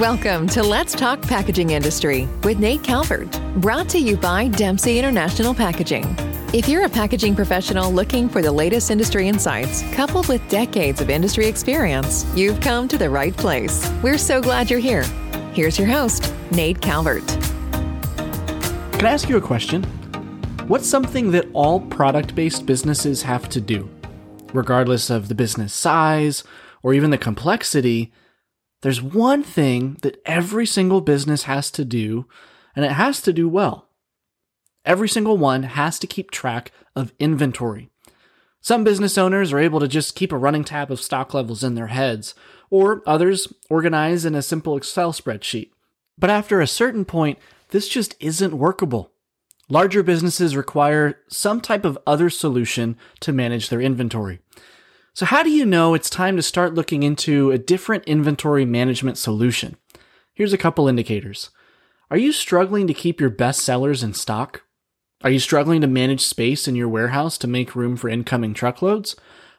Welcome to Let's Talk Packaging Industry with Nate Calvert, brought to you by Dempsey International Packaging. If you're a packaging professional looking for the latest industry insights, coupled with decades of industry experience, you've come to the right place. We're so glad you're here. Here's your host, Nate Calvert. Can I ask you a question? What's something that all product based businesses have to do? Regardless of the business size or even the complexity, there's one thing that every single business has to do, and it has to do well. Every single one has to keep track of inventory. Some business owners are able to just keep a running tab of stock levels in their heads, or others organize in a simple Excel spreadsheet. But after a certain point, this just isn't workable. Larger businesses require some type of other solution to manage their inventory. So, how do you know it's time to start looking into a different inventory management solution? Here's a couple indicators. Are you struggling to keep your best sellers in stock? Are you struggling to manage space in your warehouse to make room for incoming truckloads?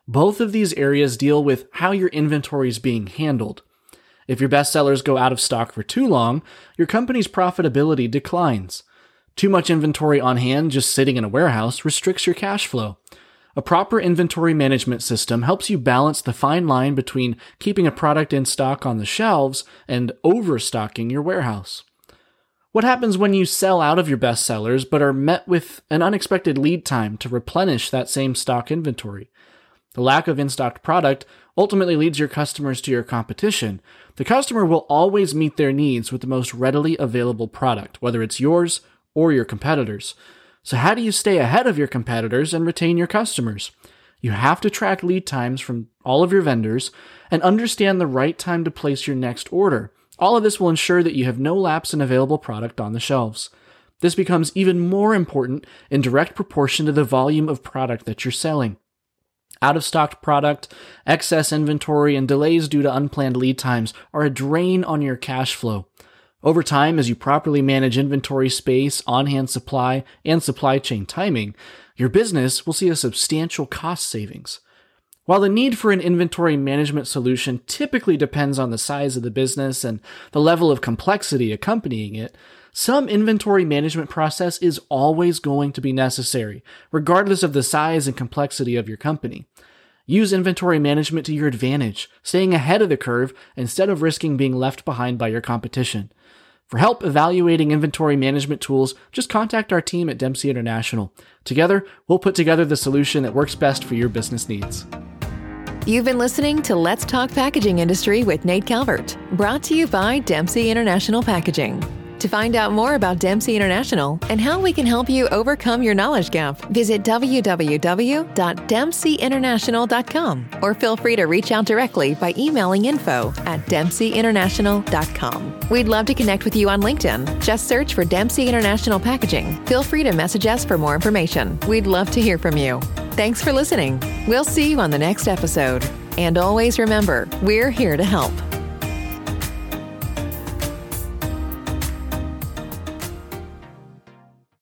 Both of these areas deal with how your inventory is being handled. If your best sellers go out of stock for too long, your company's profitability declines. Too much inventory on hand just sitting in a warehouse restricts your cash flow. A proper inventory management system helps you balance the fine line between keeping a product in stock on the shelves and overstocking your warehouse. What happens when you sell out of your best sellers but are met with an unexpected lead time to replenish that same stock inventory? The lack of in stocked product ultimately leads your customers to your competition. The customer will always meet their needs with the most readily available product, whether it's yours or your competitors. So, how do you stay ahead of your competitors and retain your customers? You have to track lead times from all of your vendors and understand the right time to place your next order. All of this will ensure that you have no lapse in available product on the shelves. This becomes even more important in direct proportion to the volume of product that you're selling. Out of stocked product, excess inventory, and delays due to unplanned lead times are a drain on your cash flow. Over time, as you properly manage inventory space, on hand supply, and supply chain timing, your business will see a substantial cost savings. While the need for an inventory management solution typically depends on the size of the business and the level of complexity accompanying it, some inventory management process is always going to be necessary, regardless of the size and complexity of your company. Use inventory management to your advantage, staying ahead of the curve instead of risking being left behind by your competition. For help evaluating inventory management tools, just contact our team at Dempsey International. Together, we'll put together the solution that works best for your business needs. You've been listening to Let's Talk Packaging Industry with Nate Calvert, brought to you by Dempsey International Packaging. To find out more about Dempsey International and how we can help you overcome your knowledge gap, visit www.dempseyinternational.com or feel free to reach out directly by emailing info at dempseyinternational.com. We'd love to connect with you on LinkedIn. Just search for Dempsey International Packaging. Feel free to message us for more information. We'd love to hear from you. Thanks for listening. We'll see you on the next episode. And always remember, we're here to help.